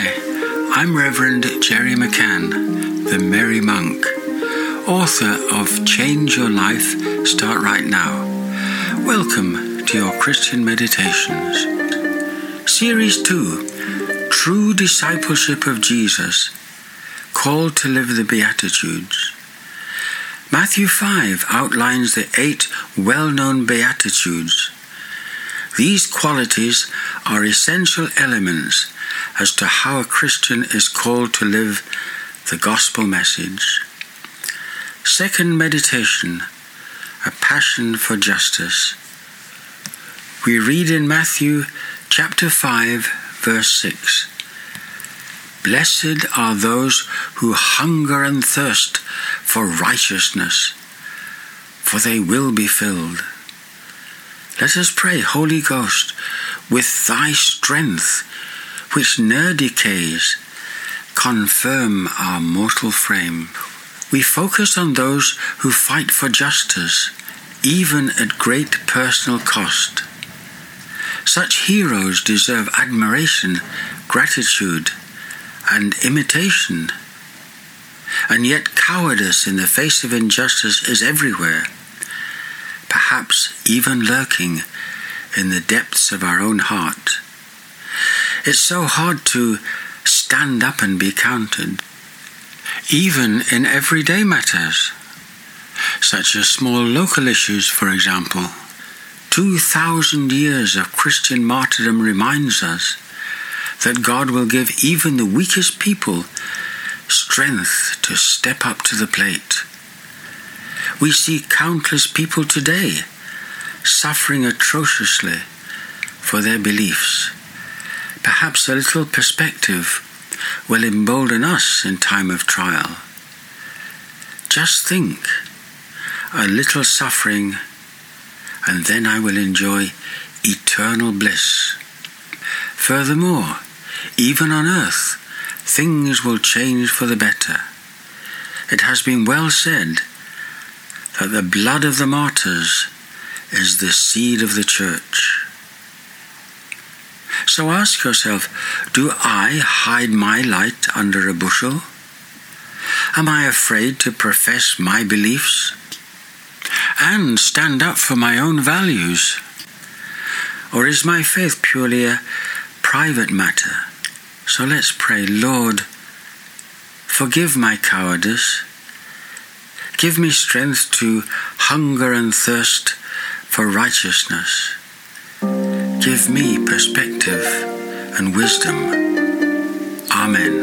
Hi, I'm Reverend Jerry McCann, the Merry Monk, author of Change Your Life, Start Right Now. Welcome to your Christian Meditations. Series 2 True Discipleship of Jesus, Called to Live the Beatitudes. Matthew 5 outlines the eight well known Beatitudes. These qualities are essential elements as to how a Christian is called to live the gospel message. Second meditation, a passion for justice. We read in Matthew chapter 5, verse 6 Blessed are those who hunger and thirst for righteousness, for they will be filled. Let us pray, Holy Ghost, with thy strength, which ne'er decays, confirm our mortal frame. We focus on those who fight for justice, even at great personal cost. Such heroes deserve admiration, gratitude, and imitation. And yet, cowardice in the face of injustice is everywhere, perhaps even lurking in the depths of our own heart. It's so hard to stand up and be counted, even in everyday matters, such as small local issues, for example. Two thousand years of Christian martyrdom reminds us that God will give even the weakest people strength to step up to the plate. We see countless people today suffering atrociously for their beliefs. Perhaps a little perspective will embolden us in time of trial. Just think a little suffering, and then I will enjoy eternal bliss. Furthermore, even on earth, things will change for the better. It has been well said that the blood of the martyrs is the seed of the church. So ask yourself do I hide my light under a bushel? Am I afraid to profess my beliefs and stand up for my own values? Or is my faith purely a private matter? So let's pray, Lord, forgive my cowardice. Give me strength to hunger and thirst for righteousness. Give me perspective and wisdom. Amen.